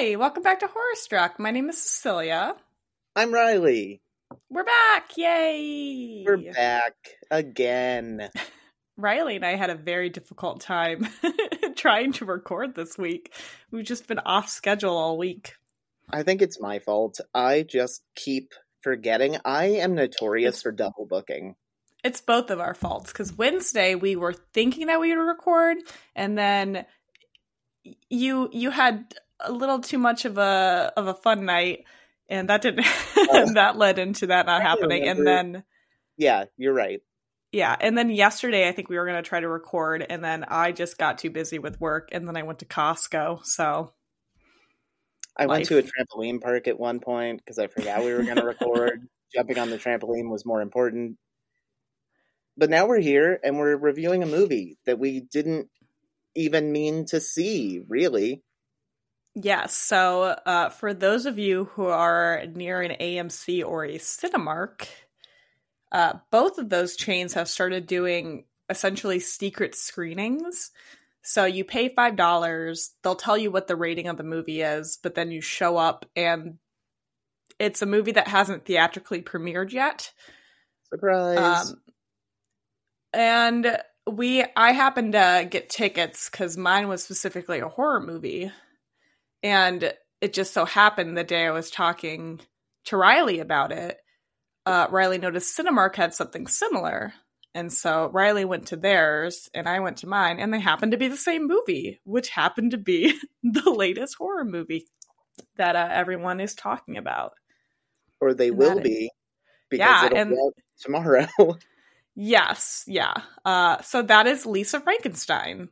Hi, welcome back to Horror Struck. My name is Cecilia. I'm Riley. We're back! Yay! We're back again. Riley and I had a very difficult time trying to record this week. We've just been off schedule all week. I think it's my fault. I just keep forgetting. I am notorious for double booking. It's both of our faults because Wednesday we were thinking that we would record, and then you you had a little too much of a of a fun night, and that didn't oh. and that led into that not I happening. And then Yeah, you're right. yeah, and then yesterday I think we were gonna try to record, and then I just got too busy with work, and then I went to Costco. So I went to a trampoline park at one point because I forgot we were going to record. Jumping on the trampoline was more important. But now we're here and we're reviewing a movie that we didn't even mean to see, really. Yes. So, uh, for those of you who are near an AMC or a Cinemark, uh, both of those chains have started doing essentially secret screenings. So you pay five dollars, they'll tell you what the rating of the movie is, but then you show up and it's a movie that hasn't theatrically premiered yet. Surprise. Um, and we, I happened to get tickets because mine was specifically a horror movie, and it just so happened the day I was talking to Riley about it, uh, Riley noticed Cinemark had something similar, and so Riley went to theirs, and I went to mine, and they happened to be the same movie, which happened to be the latest horror movie that uh, everyone is talking about. or they and will that- be because Yeah, it'll and- tomorrow. Yes, yeah. Uh, so that is Lisa Frankenstein,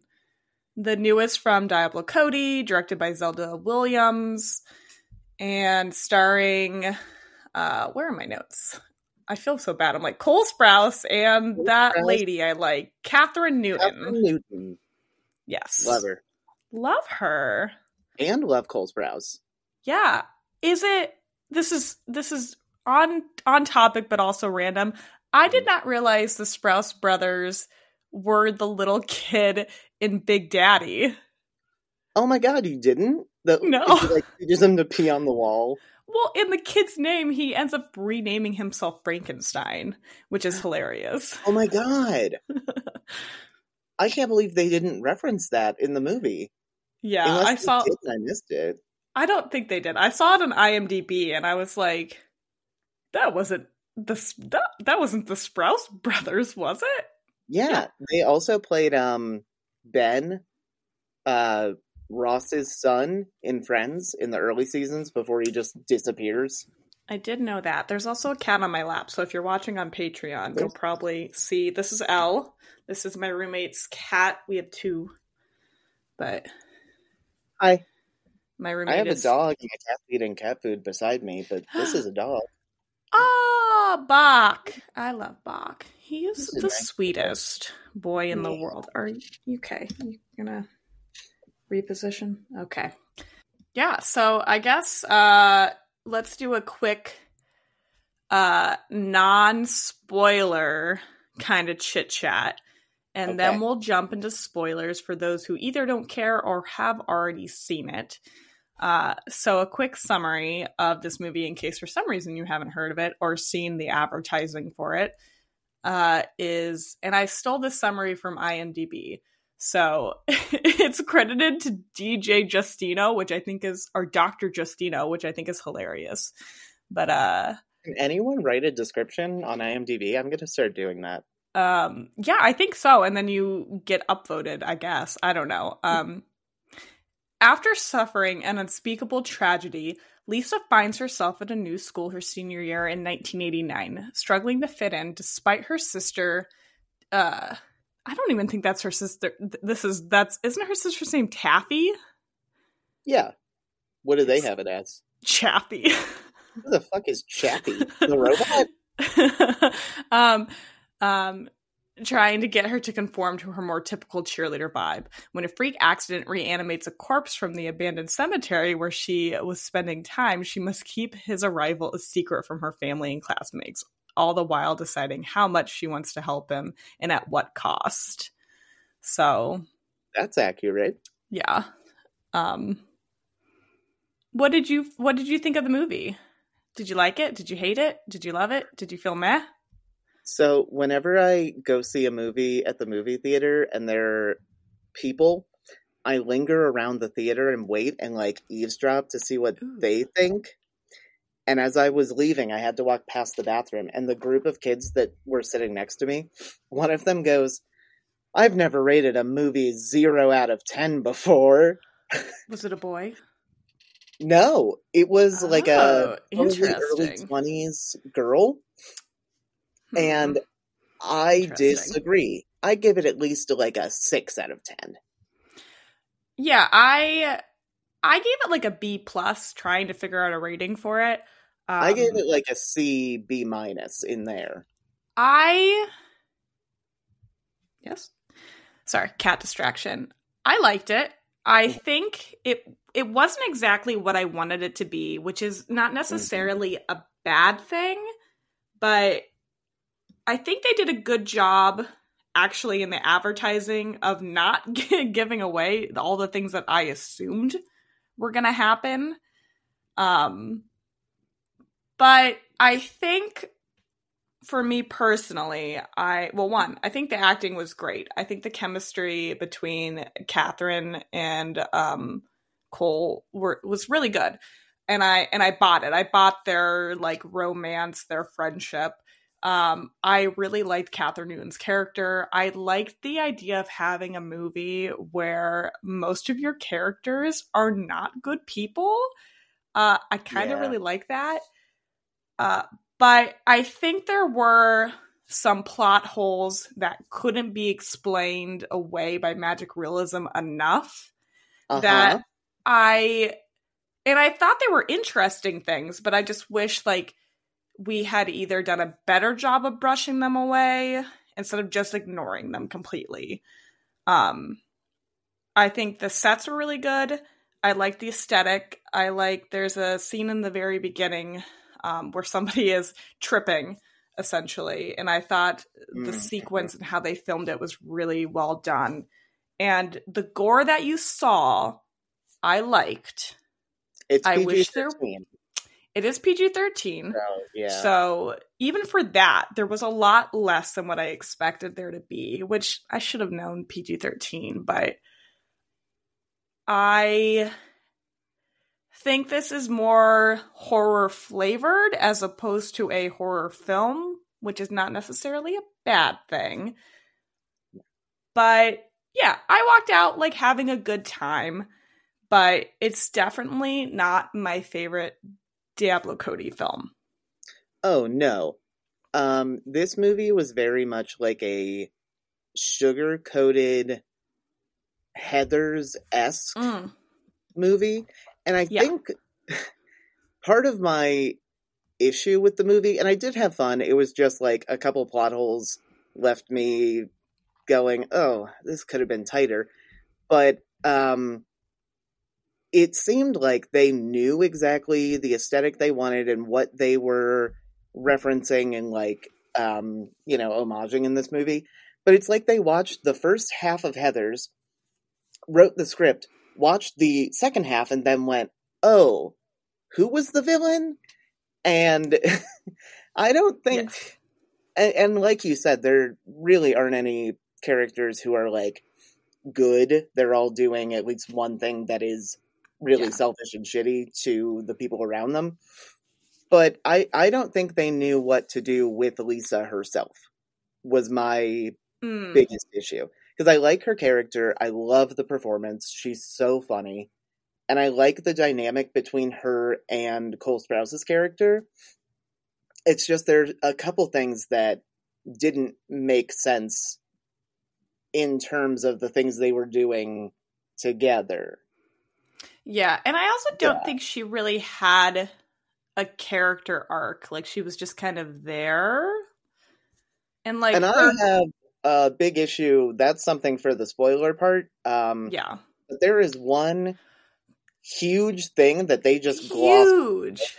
the newest from Diablo Cody, directed by Zelda Williams, and starring. Uh, where are my notes? I feel so bad. I'm like Cole Sprouse and Cole that Sprouse. lady I like, Kathryn Newton. Kathryn Newton. Yes, Love her. love her. And love Cole Sprouse. Yeah. Is it? This is this is on on topic, but also random. I did not realize the Sprouse brothers were the little kid in Big Daddy. Oh my god, you didn't? The, No. He, like teaches him to pee on the wall. Well, in the kid's name, he ends up renaming himself Frankenstein, which is hilarious. Oh my god. I can't believe they didn't reference that in the movie. Yeah, Unless I saw. did I missed it. I don't think they did. I saw it on IMDb, and I was like, "That wasn't the that, that wasn't the Sprouse brothers, was it?" Yeah, they also played um Ben, uh Ross's son in Friends in the early seasons before he just disappears. I did know that. There's also a cat on my lap, so if you're watching on Patreon, you'll probably see. This is Elle. This is my roommate's cat. We have two, but Hi. my roommate I have is a dog and a cat eating cat food beside me, but this is a dog. Ah, Bach. I love Bach. He is the nice. sweetest boy in the world. Are you okay? You gonna reposition? Okay. Yeah, so I guess uh let's do a quick uh non-spoiler kind of chit-chat. And then we'll jump into spoilers for those who either don't care or have already seen it. Uh, so, a quick summary of this movie, in case for some reason you haven't heard of it or seen the advertising for it, uh, is, and I stole this summary from IMDb. So, it's credited to DJ Justino, which I think is, or Dr. Justino, which I think is hilarious. But, uh, Can anyone write a description on IMDb? I'm gonna start doing that. Um, yeah, I think so. And then you get upvoted, I guess. I don't know. Um, after suffering an unspeakable tragedy, Lisa finds herself at a new school her senior year in 1989, struggling to fit in despite her sister. Uh, I don't even think that's her sister. This is that's isn't her sister's name Taffy? Yeah. What do they have it as? Chappy. Who the fuck is Chappie? The robot? um, um, trying to get her to conform to her more typical cheerleader vibe. When a freak accident reanimates a corpse from the abandoned cemetery where she was spending time, she must keep his arrival a secret from her family and classmates, all the while deciding how much she wants to help him and at what cost. So, That's accurate. Yeah. Um what did you what did you think of the movie? Did you like it? Did you hate it? Did you love it? Did you feel meh? So whenever I go see a movie at the movie theater and there are people, I linger around the theater and wait and like eavesdrop to see what Ooh. they think. And as I was leaving, I had to walk past the bathroom, and the group of kids that were sitting next to me, one of them goes, I've never rated a movie zero out of 10 before. Was it a boy? No, it was like a Oh, early 20s girl. And Hmm. I disagree. I give it at least like a 6 out of 10. Yeah, I I gave it like a B plus trying to figure out a rating for it. Um, I gave it like a C, B minus in there. I yes. Sorry, cat distraction. I liked it. I think it it wasn't exactly what I wanted it to be, which is not necessarily a bad thing, but I think they did a good job actually in the advertising of not giving away all the things that I assumed were going to happen. Um but I think for me personally, I well, one, I think the acting was great. I think the chemistry between Kathryn and um, Cole were was really good, and I and I bought it. I bought their like romance, their friendship. Um, I really liked Kathryn Newton's character. I liked the idea of having a movie where most of your characters are not good people. Uh, I kind of Yeah. really like that. Uh, but I think there were some plot holes that couldn't be explained away by magic realism enough Uh-huh. that I and I thought they were interesting things, but I just wish like we had either done a better job of brushing them away instead of just ignoring them completely. Um I think the sets were really good. I like the aesthetic. I like there's a scene in the very beginning um, where somebody is tripping essentially and I thought the Mm. sequence and how they filmed it was really well done. And the gore that you saw, I liked. it's I wish there- PG-13, It is PG 13. So, yeah. So even for that, there was a lot less than what I expected there to be, which I should have known PG 13, but I think this is more horror flavored as opposed to a horror film, which is not necessarily a bad thing. But yeah, I walked out like having a good time, but it's definitely not my favorite Diablo Cody film. Oh no. Um this movie was very much like a sugar coated Heather's esque Mm. movie. And I Yeah. think part of my issue with the movie, and I did have fun, it was just like a couple plot holes left me going, oh, this could have been tighter. But um it seemed like they knew exactly the aesthetic they wanted and what they were referencing and like um, you know, homaging in this movie. But it's like they watched the first half of Heather's, wrote the script, watched the second half, and then went, "Oh, who was the villain?" And I don't think, Yes. and, and like you said, there really aren't any characters who are like good. They're all doing at least one thing that is really Yeah. selfish and shitty to the people around them. But I, I don't think they knew what to do with Lisa herself. Was my Mm. biggest issue because I like her character. I love the performance. She's so funny, and I like the dynamic between her and Cole Sprouse's character. It's just there's a couple things that didn't make sense in terms of the things they were doing together. Yeah, and I also don't Yeah. think she really had a character arc. Like she was just kind of there. And like and I have a big issue. That's something for the spoiler part. Um, yeah. but there is one huge thing that they just glossed Huge.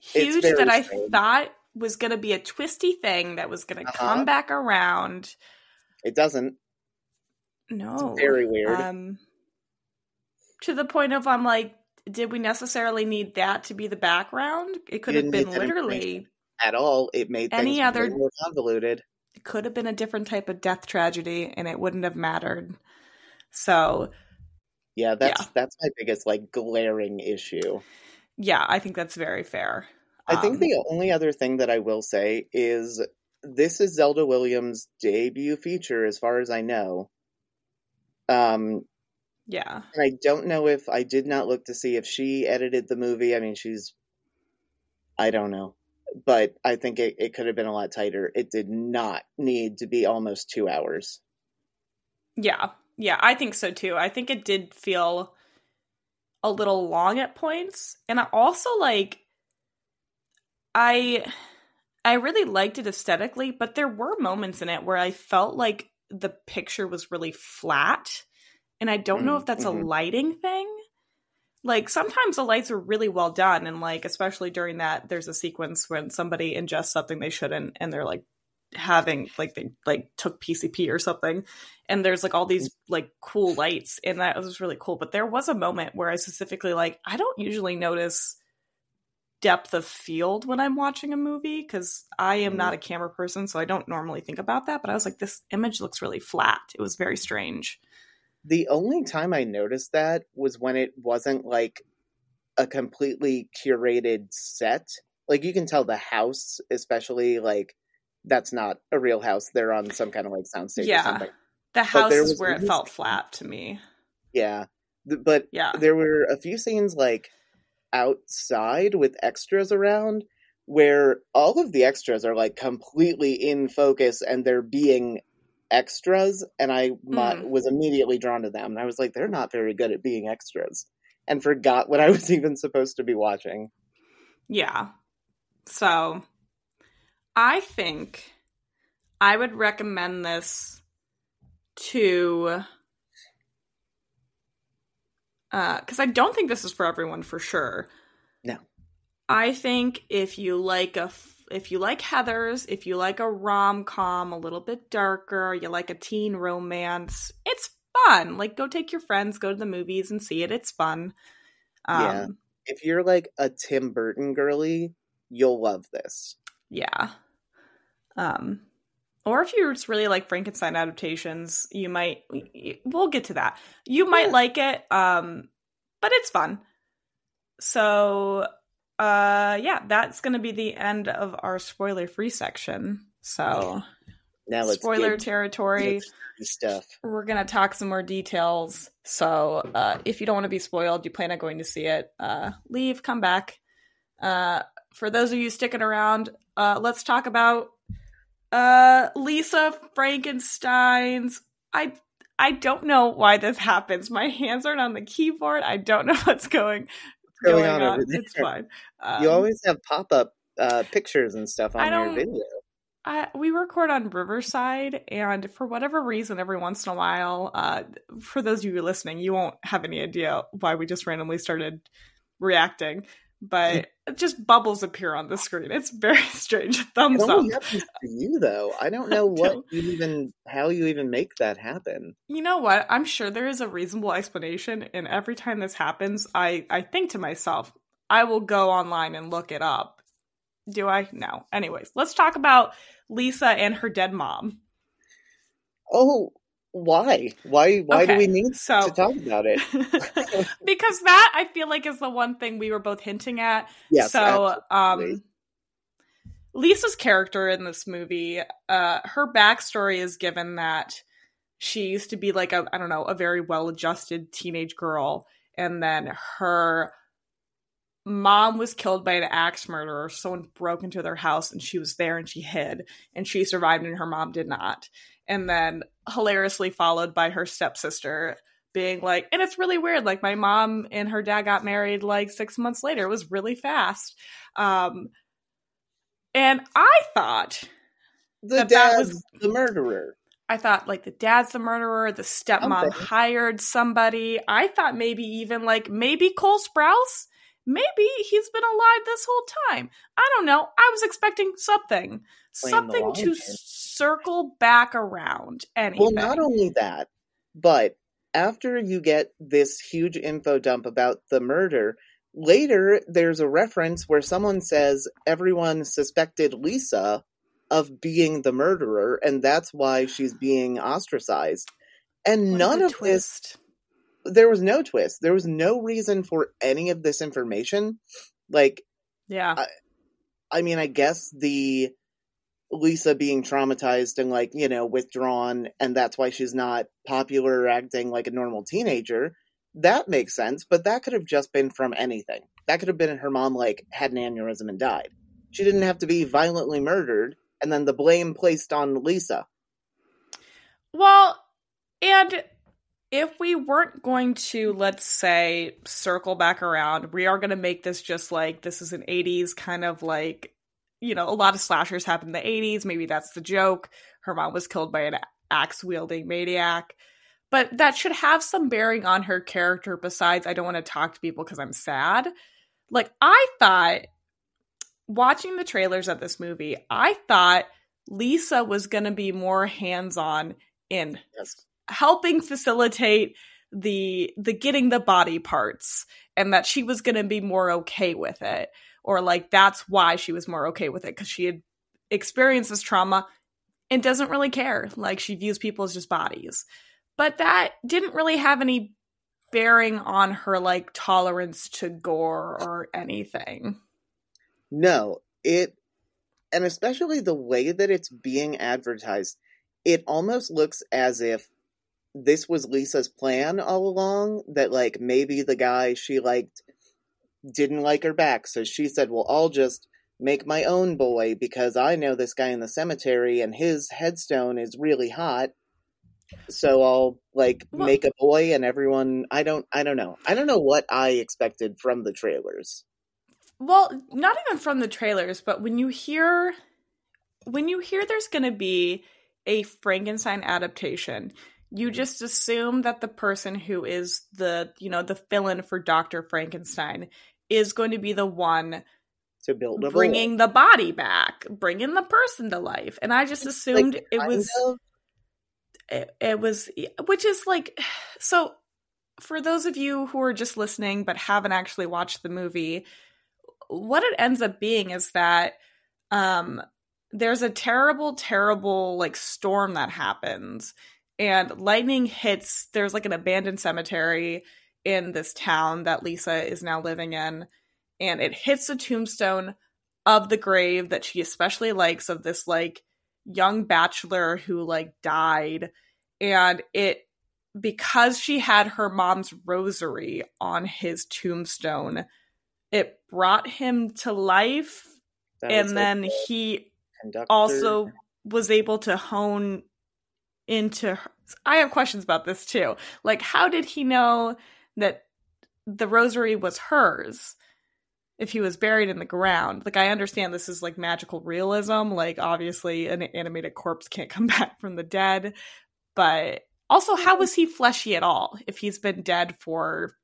Huge that I strange. thought was going to be a twisty thing that was going to Uh-huh. come back around. It doesn't. No. It's very weird. Um, to the point of I'm like, did we necessarily need that to be the background? It could have been literally. At all, it made Any things other- more convoluted. it could have been a different type of death tragedy and it wouldn't have mattered. So Yeah, that's Yeah. that's my biggest like glaring issue. yeah, I think that's very fair. I think Um, the only other thing that I will say is this is Zelda Williams' debut feature, as far as I know. Um, yeah. and I don't know if I did not look to see if she edited the movie. I mean, she's, I don't know, but I think it, it could have been a lot tighter. It did not need to be almost two hours. Yeah. Yeah, I think so too. I think it did feel a little long at points. And I also like I I really liked it aesthetically, but there were moments in it where I felt like the picture was really flat. And I don't know Mm, if that's mhm. a lighting thing. Like sometimes the lights are really well done and like especially during that there's a sequence when somebody ingests something they shouldn't and they're like having like they like took PCP or something. And there's like all these like cool lights and that was really cool. But there was a moment where I specifically like I don't usually notice depth of field when I'm watching a movie because I am not a camera person so I don't normally think about that. But I was like this image looks really flat. It was very strange The only time I noticed that was when it wasn't like a completely curated set. Like you can tell the house, especially like that's not a real house. They're on some kind of like soundstage or Yeah. something. the house is was where it felt flat to me Yeah. But yeah there were a few scenes like outside with extras around where all of the extras are like completely in focus and they're being extras and i Mm. was immediately drawn to them and i was like they're not very good at being extras and forgot what i was even supposed to be watching Yeah. So I think I would recommend this to uh cuz I don't think this is for everyone for sure. No. I think if you like a if you like Heathers, if you like a rom-com a little bit darker, you like a teen romance, it's fun. Like go take your friends, go to the movies and see it. It's fun. Um Yeah. if you're like a tim burton girly you'll love this Yeah. Um or if you just really like Frankenstein adaptations, you might we'll get to that. You might Yeah. like it um but it's fun. So uh yeah, that's to be the end of our spoiler-free section. So now let's spoiler territory. stuff We're to talk some more details. So, uh, if you don't want to be spoiled, you plan on going to see it, uh, leave, come back. Uh, for those of you sticking around, uh, let's talk about uh, Lisa Frankenstein's. I I don't know why this happens. My hands aren't on the keyboard. I don't know what's going going, on. over there? It's fine. Um, you always have pop-up uh, pictures and stuff on your video I, we record on Riverside, and for whatever reason, every once in a while, uh, for those of you listening, you won't have any idea why we just randomly started reacting, but just bubbles appear on the screen. It's very strange. It Thumbs up. to you though. I don't know what Don't. you even how you even make that happen. You know what? I'm sure there is a reasonable explanation, and every time this happens, I I think to myself, I will go online and look it up. Do I? No. Anyways, let's talk about Lisa and her dead mom. Oh, why? Why why do we need so- to talk about it? because that I feel like is the one thing we were both hinting at. Yes. so, absolutely. um, Lisa's character in this movie, uh, her backstory is given that she used to be like a I don't know a very well-adjusted teenage girl, and then her mom was killed by an axe murderer. Someone broke into their house, and she was there, and she hid, and she survived, and her mom did not. And then hilariously followed by her stepsister being like, and it's really weird. Like my mom and her dad got married like six months later. It was really fast. Um, and I thought, the that dad's was- the murderer. I thought like the dad's the murderer, the stepmom Okay. hired somebody. I thought maybe even like maybe Cole Sprouse. Maybe he's been alive this whole time. I don't know. I was expecting something, something to game. circle back around. Anything. Well, not only that, But after you get this huge info dump about the murder, later there's a reference where someone says everyone suspected Lisa of being the murderer, and that's why she's being ostracized. And What a none of this twist. There was no twist. There was no reason for any of this information. Like, Yeah. I mean, I guess the Lisa being traumatized and like, you know, withdrawn, and that's why she's not popular or acting like a normal teenager. That makes sense, but that could have just been from anything. That could have been her mom, like, had an aneurysm and died. She didn't have to be violently murdered and then the blame placed on Lisa. Well, and if we weren't going to, let's say, circle back around, we are going to make this just like this is an 80s kind of like, you know, a lot of slashers happen in the 80s. Maybe that's the joke. Her mom was killed by an axe wielding maniac. But that should have some bearing on her character besides I don't want to talk to people because I'm sad. Like, I thought watching the trailers of this movie, I thought Lisa was going to be more hands on in Yes. Helping facilitate the the getting the body parts and that she was going to be more okay with it or like that's why she was more okay with it cuz she had experienced this trauma and doesn't really care. Like she views people as just bodies. But that didn't really have any bearing on her like tolerance to gore or anything. No, it, and especially the way that it's being advertised, it almost looks as if this was Lisa's plan all along. That, like, maybe the guy she liked didn't like her back, so she said, Well, I'll just make my own boy because I know this guy in the cemetery and his headstone is really hot. So I'll like Well- make a boy and everyone I don't I don't know. I don't know what I expected from the trailers. Well, not even from the trailers, but when you hear when you hear there's going to be a Frankenstein adaptation, you just assume that the person who is the, you know, the fill-in for Dr. Frankenstein is going to be the one To build bringing the body back, bringing the person to life. And I just assumed Like, it was of. it, it was which is like so for those of you who are just listening but haven't actually watched the movie what it ends up being is that um there's a terrible terrible like storm that happens and lightning hits there's like an abandoned cemetery in this town that Lisa is now living in and it hits the tombstone of the grave that she especially likes of this like young bachelor who like died and it because she had her mom's rosary on his tombstone it brought him to life That and like, then the he conductor. also was able to hone into her. I have questions about this too. Like, how did he know that the rosary was hers if he was buried in the ground? Like, I understand this is like magical realism. Like, obviously, an animated corpse can't come back from the dead, but also, how was he fleshy at all if he's been dead for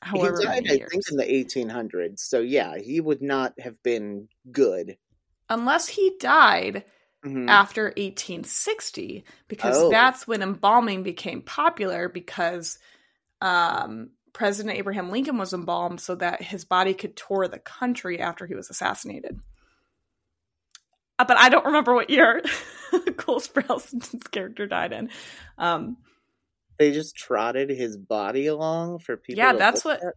however he died, I years? think, in the 1800s. So yeah, he would not have been good. Unless he died Mhm. after 1860 because Oh. that's when embalming became popular because um, President Abraham Lincoln was embalmed so that his body could tour the country after he was assassinated. Uh, but I don't remember what year Cole Sprouse's character died in. Um, They just trotted his body along for people. Yeah, to that's what- at.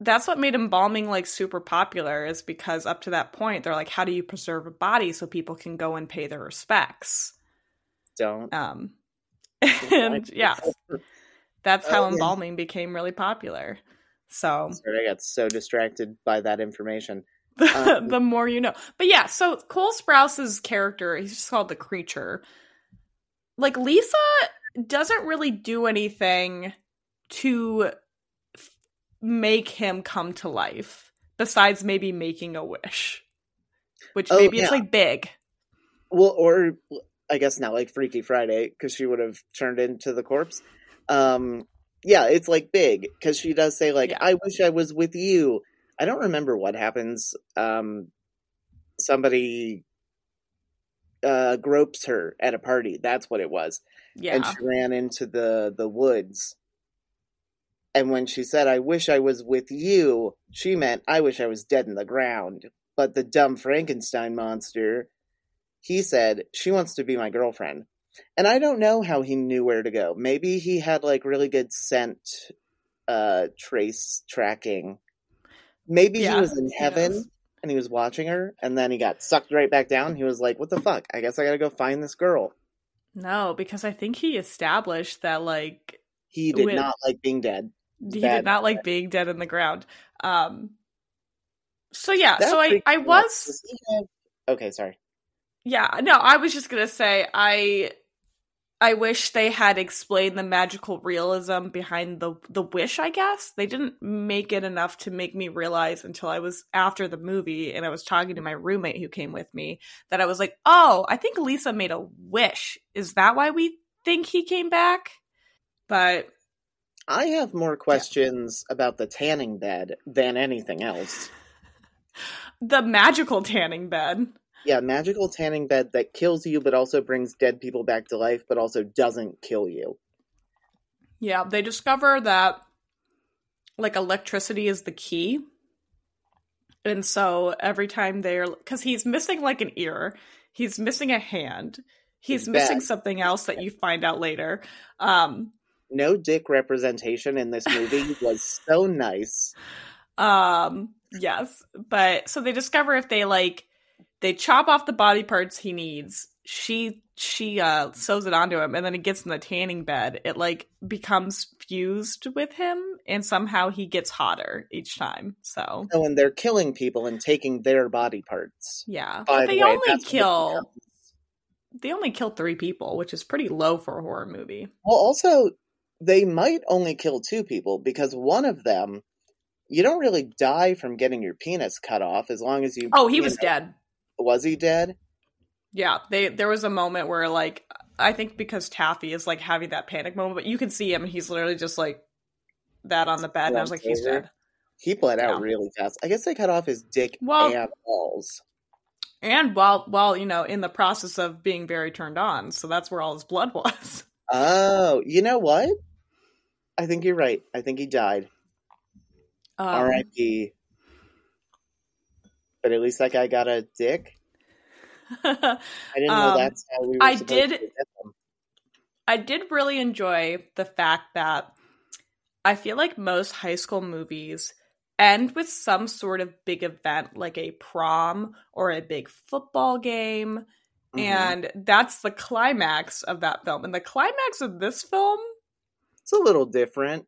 That's what made embalming like super popular is because up to that point they're like, how do you preserve a body so people can go and pay their respects? don't. Um, and yeah, that's how Oh, yeah. embalming became really popular. So Sorry, I got so distracted by that information. the, Um, the more you know. But yeah, so Cole Sprouse's character, he's just called the creature. Like Lisa doesn't really do anything to make him come to life besides maybe making a wish. Which Oh, maybe yeah. it's like big. Well, or I guess not like Freaky Friday because she would have turned into the corpse. Um, yeah, it's like big because she does say like, Yeah. "I wish I was with you." I don't remember what happens. Um, somebody uh, gropes her at a party. That's what it was, Yeah. and she ran into the the woods. And when she said, "I wish I was with you," she meant, "I wish I was dead in the ground." But the dumb Frankenstein monster, he said, "She wants to be my girlfriend." And I don't know how he knew where to go. Maybe he had like really good scent uh trace tracking. Maybe Yeah, he was in heaven does. and he was watching her and then he got sucked right back down. He was like, "What the fuck? I guess I got to go find this girl." No, because I think he established that like He did With- not like being dead. He Bad. did not like being dead in the ground. Um so yeah, That so I I was have- Okay, sorry. yeah, no, I was just going to say I I wish they had explained the magical realism behind the the wish, I guess. They didn't make it enough to make me realize until I was after the movie and I was talking to my roommate who came with me that I was like, "Oh, I think Lisa made a wish. Is that why we think he came back?" But I have more questions about the tanning bed than anything else. the magical tanning bed. Yeah, magical tanning bed that kills you but also brings dead people back to life but also doesn't kill you. Yeah, they discover that like electricity is the key. And so every time they're cuz he's missing like an ear, he's missing a hand. He's He's missing bad. something else that you find out later. Um No dick representation in this movie was so nice. um yes, but so they discover if they like they chop off the body parts he needs. She she uh sews it onto him and then he gets in the tanning bed. It like becomes fused with him and somehow he gets hotter each time. So Oh, and they're killing people and taking their body parts. Yeah, By but the they way, only it kill they only kill three people, which is pretty low for a horror movie. Well, also, they might only kill two people because one of them, you don't really die from getting your penis cut off as long as you. Oh, he you was know- dead. Was he dead? Yeah, they there was a moment where like I think because Taffy is like having that panic moment, but you can see him and he's literally just like that on the bed, and I was like, he's dead. He bled out Yeah. really fast. I guess they cut off his dick Well- and balls. And while while you know in the process of being very turned on, so that's where all his blood was. Oh, you know what? I think you're right. I think he died. Um, R.I.P. But at least that guy got a dick. I didn't know Um, that's how we were I supposed did- to get them. I did really enjoy the fact that I feel like most high school movies end with some sort of big event like a prom or a big football game. Mhm. And that's the climax of that film. And the climax of this film it's a little different.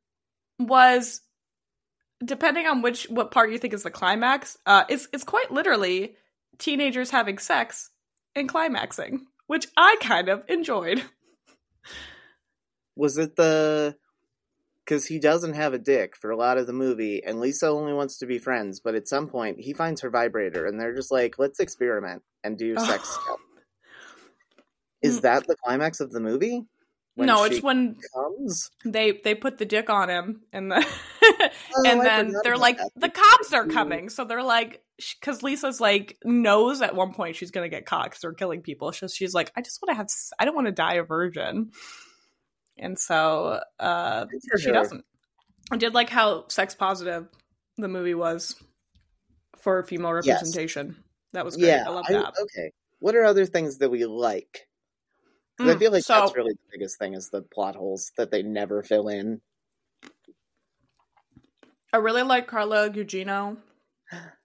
was depending on which what part you think is the climax, uh it's it's quite literally teenagers having sex and climaxing, which I kind of enjoyed. Was it the because he doesn't have a dick for a lot of the movie, and Lisa only wants to be friends, but at some point he finds her vibrator, and they're just like, "Let's experiment and do sex Oh. stuff." Is Mm. that the climax of the movie? no, it's when comes. they they put the dick on him and the Oh, and I then they're like that. the cops are coming so they're like because lisa's like knows at one point she's gonna get caught because they're killing people so she's like i just want to have I don't want to die a virgin and so uh she doesn't i did like how sex positive the movie was for female Yes. representation that was great Yeah, i love I- that okay. What are other things that we like? 'Cause I Mm, feel like so- that's really the biggest thing is the plot holes that they never fill in. i really like carla gugino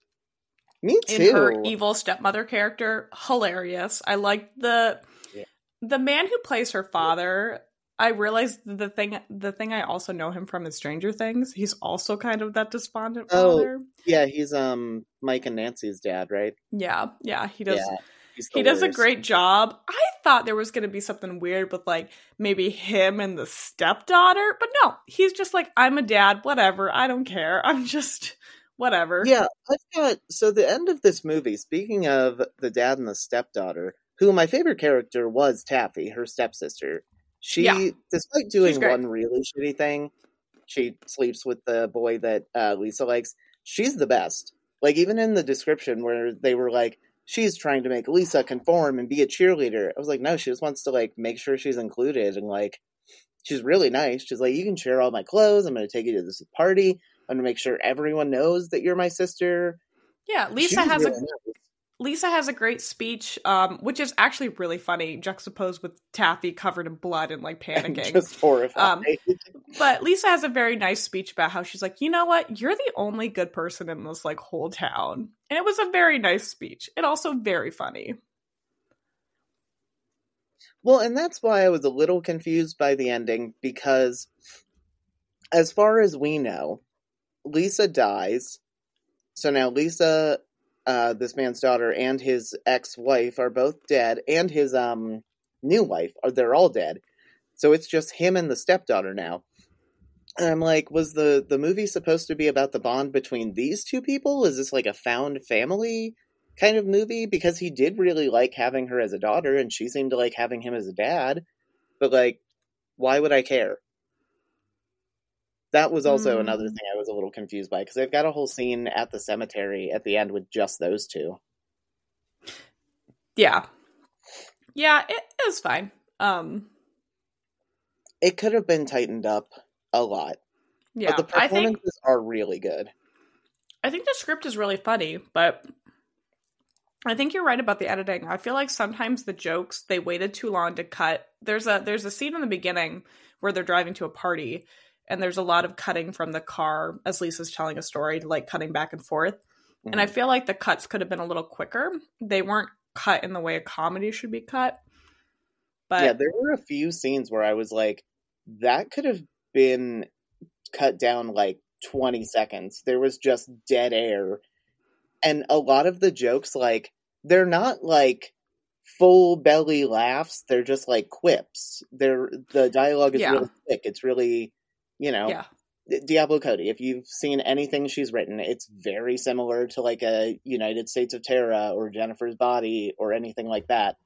Me too. in her evil stepmother character hilarious i like the Yeah. the man who plays her father i realized the thing the thing i also know him from is stranger things he's also kind of that despondent Oh. father yeah, he's um Mike and Nancy's dad, right? yeah yeah he does yeah, he does a great job i thought there was going to be something weird with like maybe him and the stepdaughter but no he's just like i'm a dad whatever i don't care i'm just whatever Yeah, I've got so the end of this movie. Speaking of the dad and the stepdaughter, who my favorite character was Taffy, her stepsister. She, Yeah. despite doing one really shitty thing, she sleeps with the boy that uh, Lisa likes. She's the best. Like even in the description where they were like, she's trying to make Lisa conform and be a cheerleader. I was like, no, she just wants to like make sure she's included and like she's really nice. She's like, you can share all my clothes. I'm going to take you to this party. I'm going to make sure everyone knows that you're my sister. Yeah, Lisa has really a nice. Lisa has a great speech, um, which is actually really funny, juxtaposed with Taffy covered in blood and like And panicking. just horrified. Um, But Lisa has a very nice speech about how she's like, you know what? You're the only good person in this like whole town. And it was a very nice speech. And also very funny. Well, and that's why I was a little confused by the ending because, as far as we know, Lisa dies. So now Lisa, uh, this man's daughter, and his ex-wife are both dead, and his um new wife are they're all dead. So it's just him and the stepdaughter now. And I'm like, was the the movie supposed to be about the bond between these two people? Is this like a found family kind of movie? Because he did really like having her as a daughter, and she seemed to like having him as a dad. But like, why would I care? That was also Hmm. another thing I was a little confused by because they've got a whole scene at the cemetery at the end with just those two. Yeah. Yeah, it, it was fine. Um, It could have been tightened up a lot, yeah. but the I think performances are really good. I think the script is really funny, but I think you're right about the editing. I feel like sometimes the jokes they waited too long to cut. There's a there's a scene in the beginning where they're driving to a party and there's a lot of cutting from the car as Lisa's telling a story, like cutting back and forth. And I Mhm. feel like the cuts could have been a little quicker. They weren't cut in the way a comedy should be cut. But yeah, there were a few scenes where I was like, that could have been cut down like 20 seconds. There was just dead air. And a lot of the jokes, like, they're not like full belly laughs. They're just like quips. They're the dialogue is Yeah. really quick. It's really, you know, yeah. Diablo Cody. If you've seen anything she's written, it's very similar to like a United States of Tara or Jennifer's Body or anything like that.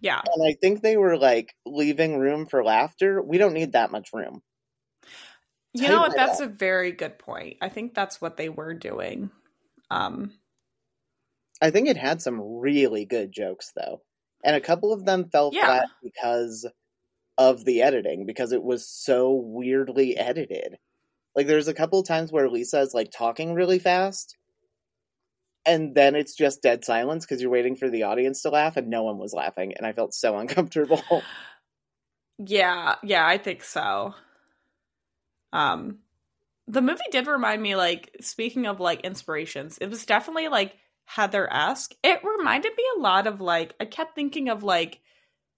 Yeah. And I think they were like leaving room for laughter. We don't need that much room. You know what? That's a very good point. I think that's what they were doing. Um I think it had some really good jokes though. And a couple of them fell Yeah. flat because of the editing, because it was so weirdly edited. Like there's a couple of times where Lisa is like talking really fast. And then it's just dead silence because you're waiting for the audience to laugh, and no one was laughing, and I felt so uncomfortable. Yeah, yeah, I think so. Um the movie did remind me like speaking of like inspirations, it was definitely like Heather-esque. It reminded me a lot of like I kept thinking of like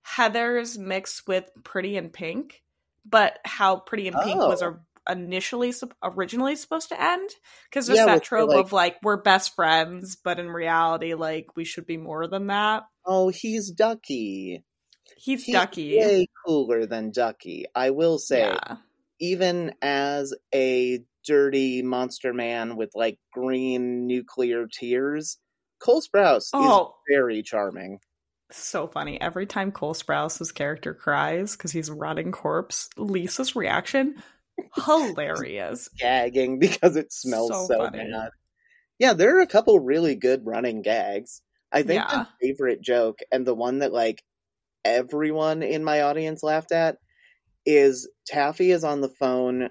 Heather's mixed with Pretty in Pink, but how Pretty in Pink was Oh. a, initially originally supposed to end because there's Yeah, that trope like- of like we're best friends, but in reality like we should be more than that. oh, he's Ducky. He's, He's Ducky. way cooler than Ducky. I will say, Yeah. even as a dirty monster man with like green nuclear tears, Cole Sprouse Oh, is very charming. So funny. Every time Cole Sprouse's character cries because he's a rotting corpse, Lisa's reaction hilarious. Gagging because it smells So so, bad. Yeah, there are a couple really good running gags. I think Yeah. my favorite joke and the one that like everyone in my audience laughed at is Taffy is on the phone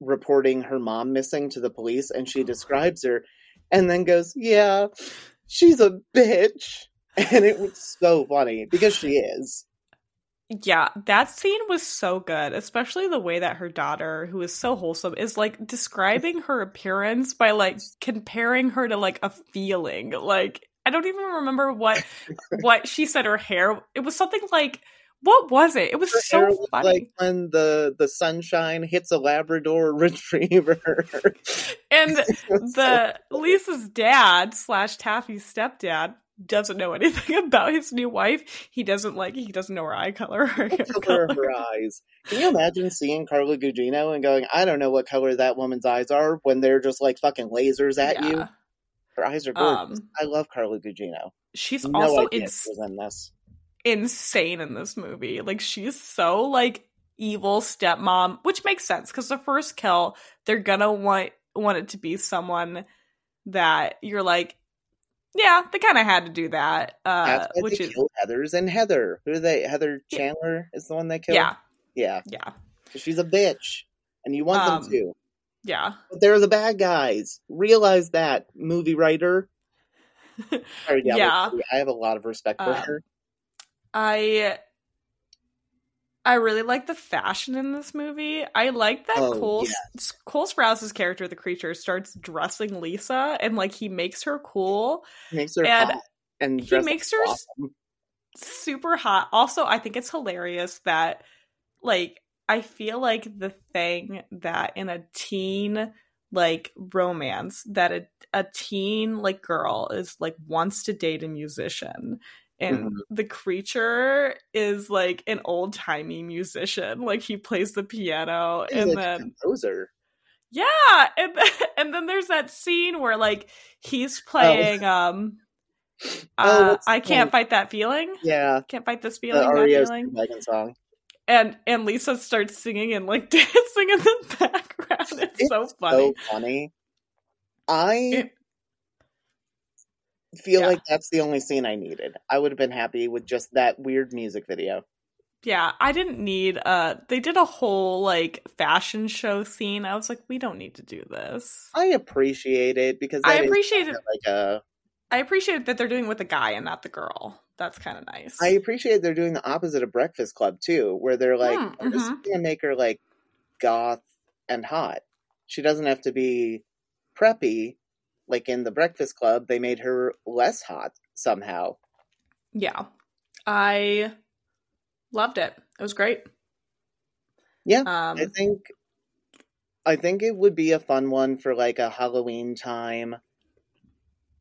reporting her mom missing to the police and she describes her and then goes, "Yeah, she's a bitch." And it was so funny because she is. Yeah, that scene was so good, especially the way that her daughter, who is so wholesome, is like describing her appearance by like comparing her to like a feeling. Like I don't even remember what what she said her hair. It was something like what was it? It was Her so was funny. like when the the sunshine hits a Labrador Retriever. and was so the Lisa's dad slash Taffy's stepdad doesn't know anything about his new wife. He doesn't like he doesn't know her eye color or her color color. of her eyes. Can you imagine seeing Carla Gugino and going, I don't know what color that woman's eyes are when they're just like fucking lasers at you? Her eyes are gorgeous. Um, I love Carla Gugino. she's No also ins- in this. insane in this movie. Like she's so like evil stepmom, which makes sense because the first kill, they're gonna want want it to be someone that you're like, yeah, they kind of had to do that, uh, which they is killed Heather's and Heather. Who are they? Heather Yeah. Chandler is the one they killed. yeah, yeah. yeah, She's a bitch, and you want Um, them to. yeah. But they're the bad guys. Realize that, movie writer. Sorry, Gabby, Yeah. I have a lot of respect for Um, her. I I really like the fashion in this movie. I like that Oh, Cole Cole Sprouse's character, the creature, starts dressing Lisa and like he makes her cool. Makes her and hot and he makes her awesome. super hot. Also, I think it's hilarious that like I feel like the thing that in a teen like romance that a, a teen like girl is like wants to date a musician and Mhm. the creature is like an old-timey musician like he plays the piano He's and a then composer. yeah and then, and then there's that scene where like he's playing um Oh, uh, what's I can't fight that feeling Yeah, can't fight this the feeling that REO feeling Megan song. and and Lisa starts singing and like dancing in the background. It's, It's so funny. So funny. I It- feel Yeah. like that's the only scene I needed. I would have been happy with just that weird music video. yeah, I didn't need uh they did a whole like fashion show scene. I was like, we don't need to do this. I appreciate it because I appreciate it. like a I appreciate that they're doing it with the guy and not the girl. That's kind of nice. I appreciate they're doing the opposite of Breakfast Club too, where they're like, Mm, "We're just gonna make her like goth and hot. She doesn't have to be preppy like in the Breakfast Club. They made her less hot somehow. yeah. I loved it. It was great. Yeah, Um I think I think it would be a fun one for like a Halloween time.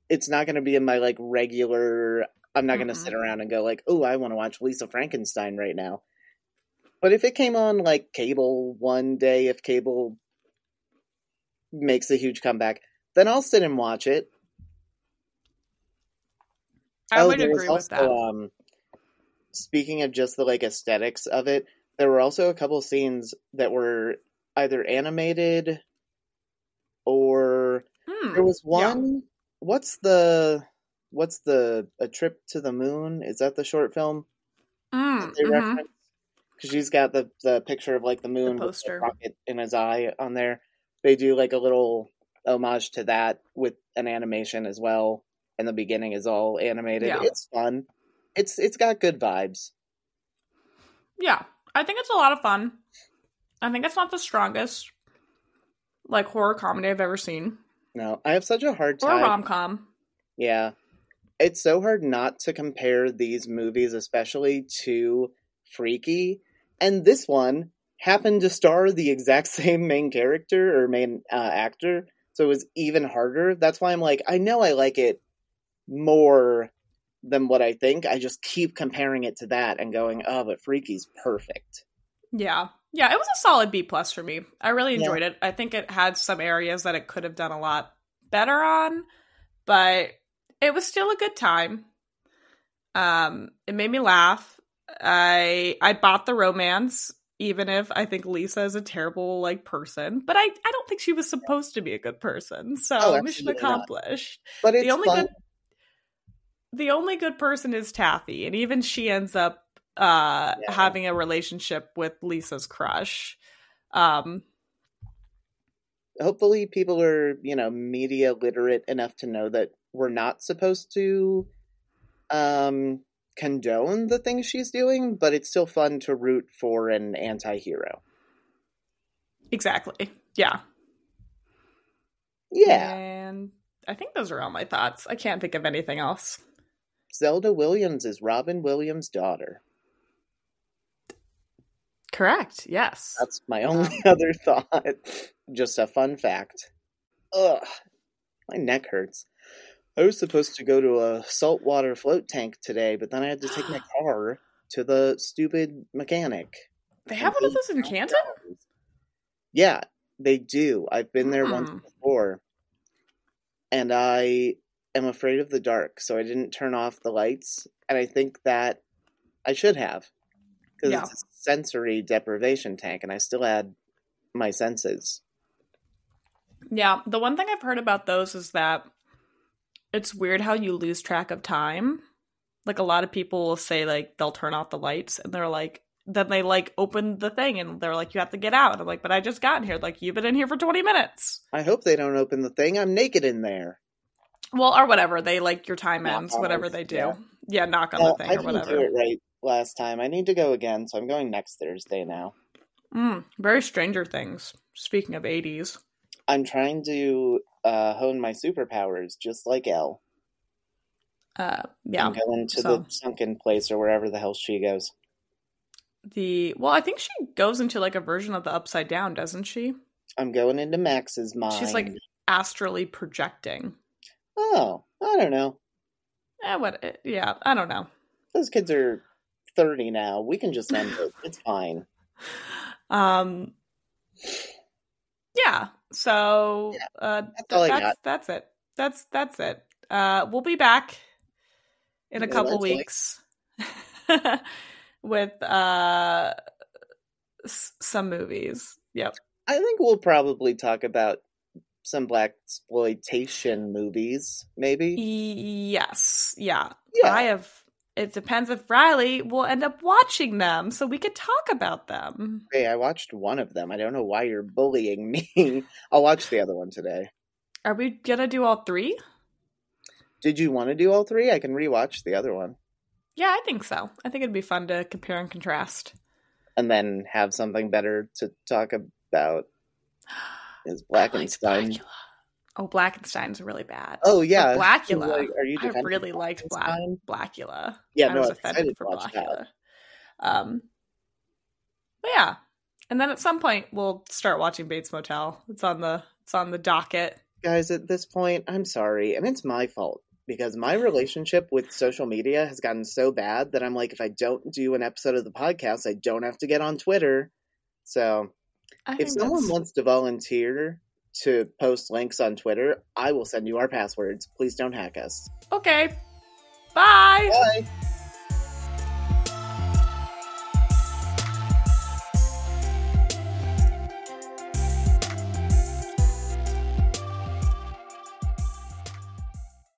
It's not going to be in my like regular. I'm not going to sit around and go like, "Oh, I want to watch Lisa Frankenstein right now." But if it came on like cable one day, if cable makes a huge comeback, then I'll sit and watch it. I would Oh, was agree with also, that. Um, speaking of just the like aesthetics of it, there were also a couple scenes that were either animated or Hmm. there was yeah. one. What's the what's the a trip to the moon? Is that the short film Mm, they mhm. reference? Because she's got the the picture of like the moon with the poster. rocket in his eye on there. They do like a little homage to that with an animation as well. And the beginning is all animated. Yeah. It's fun. It's it's got good vibes. Yeah, I think it's a lot of fun. I think it's not the strongest like horror comedy I've ever seen No, I have such a hard time. or rom com. Yeah. It's so hard not to compare these movies, especially to Freaky. And this one happened to star the exact same main character or main uh, actor. So it was even harder. That's why I'm like, I know I like it more than what I think. I just keep comparing it to that and going, oh, but Freaky's perfect. Yeah, yeah, it was a solid B plus for me. I really Yeah. enjoyed it. I think it had some areas that it could have done a lot better on, but it was still a good time. Um, it made me laugh. I I bought the romance, even if I think Lisa is a terrible like person. But I I don't think she was supposed to be a good person. So Oh, mission absolutely not. accomplished. But it's the only fun. good the only good person is Taffy, and even she ends up uh Yeah. having a relationship with Lisa's crush. Um hopefully people are you know media literate enough to know that we're not supposed to um condone the things she's doing but it's still fun to root for an anti-hero exactly. Yeah. yeah And I think those are all my thoughts. I can't think of anything else. zelda williams is robin williams daughter Correct. Yes. that's my um, only other thought just a fun fact ugh my neck hurts i was supposed to go to a saltwater float tank today but then i had to take my car to the stupid mechanic they have one of those in Canton? Yeah, they do. I've been there once Hmm. before. And I am afraid of the dark, so I didn't turn off the lights. And I think that I should have. Because Yeah. it's a sensory deprivation tank, and I still had my senses. Yeah, the one thing I've heard about those is that it's weird how you lose track of time. Like a lot of people will say like they'll turn off the lights and they're like then they like open the thing and they're like you have to get out. And I'm like, but I just got in here. Like you've been in here for 20 minutes. I hope they don't open the thing. I'm naked in there. Well, or whatever. They like your time Knock ends, whatever it, they do. yeah. Yeah, knock on the I thing or didn't whatever. do it right last time. I need to go again, so I'm going next Thursday now. Mm, very Stranger Things. Speaking of 80s. I'm trying to uh, hone my superpowers, just like El. Uh, yeah. I'm going to so- the sunken place or wherever the hell she goes. The well, I think she goes into like a version of the upside down, doesn't she? I'm going into Max's mind. She's like astrally projecting. oh, I don't know. Eh, what? eh, Yeah, I don't know. Those kids are 30 now. We can just end it. It's fine. Um, yeah. So uh, That's that's that's it. That's that's it. Uh, we'll be back in a Yeah, couple weeks with uh s- some movies. Yep. I think we'll probably talk about some black exploitation movies, maybe. Yes. Yeah. Yeah. I have. It depends if Riley will end up watching them, so we could talk about them. Hey, I watched one of them. I don't know why you're bullying me. I'll watch the other one today. Are we gonna do all three? Did you want to do all three? I can rewatch the other one Yeah, I think so. I think it'd be fun to compare and contrast. and then have something better to talk about. Is I liked Blackenstein? Blackula. Oh, Blackenstein's really bad. Oh yeah, But Blackula. like, are you I really liked Black Blackula. Yeah, I no, was I'm offended for Blackula. that. Um, but yeah, and then at some point we'll start watching Bates Motel. It's on the it's on the docket. Guys, at this point, I'm sorry, and it's my fault because my relationship with social media has gotten so bad that I'm like, if I don't do an episode of the podcast, I don't have to get on Twitter. So I if someone that's- wants to volunteer to post links on Twitter, I will send you our passwords. Please don't hack us. okay, bye. Bye.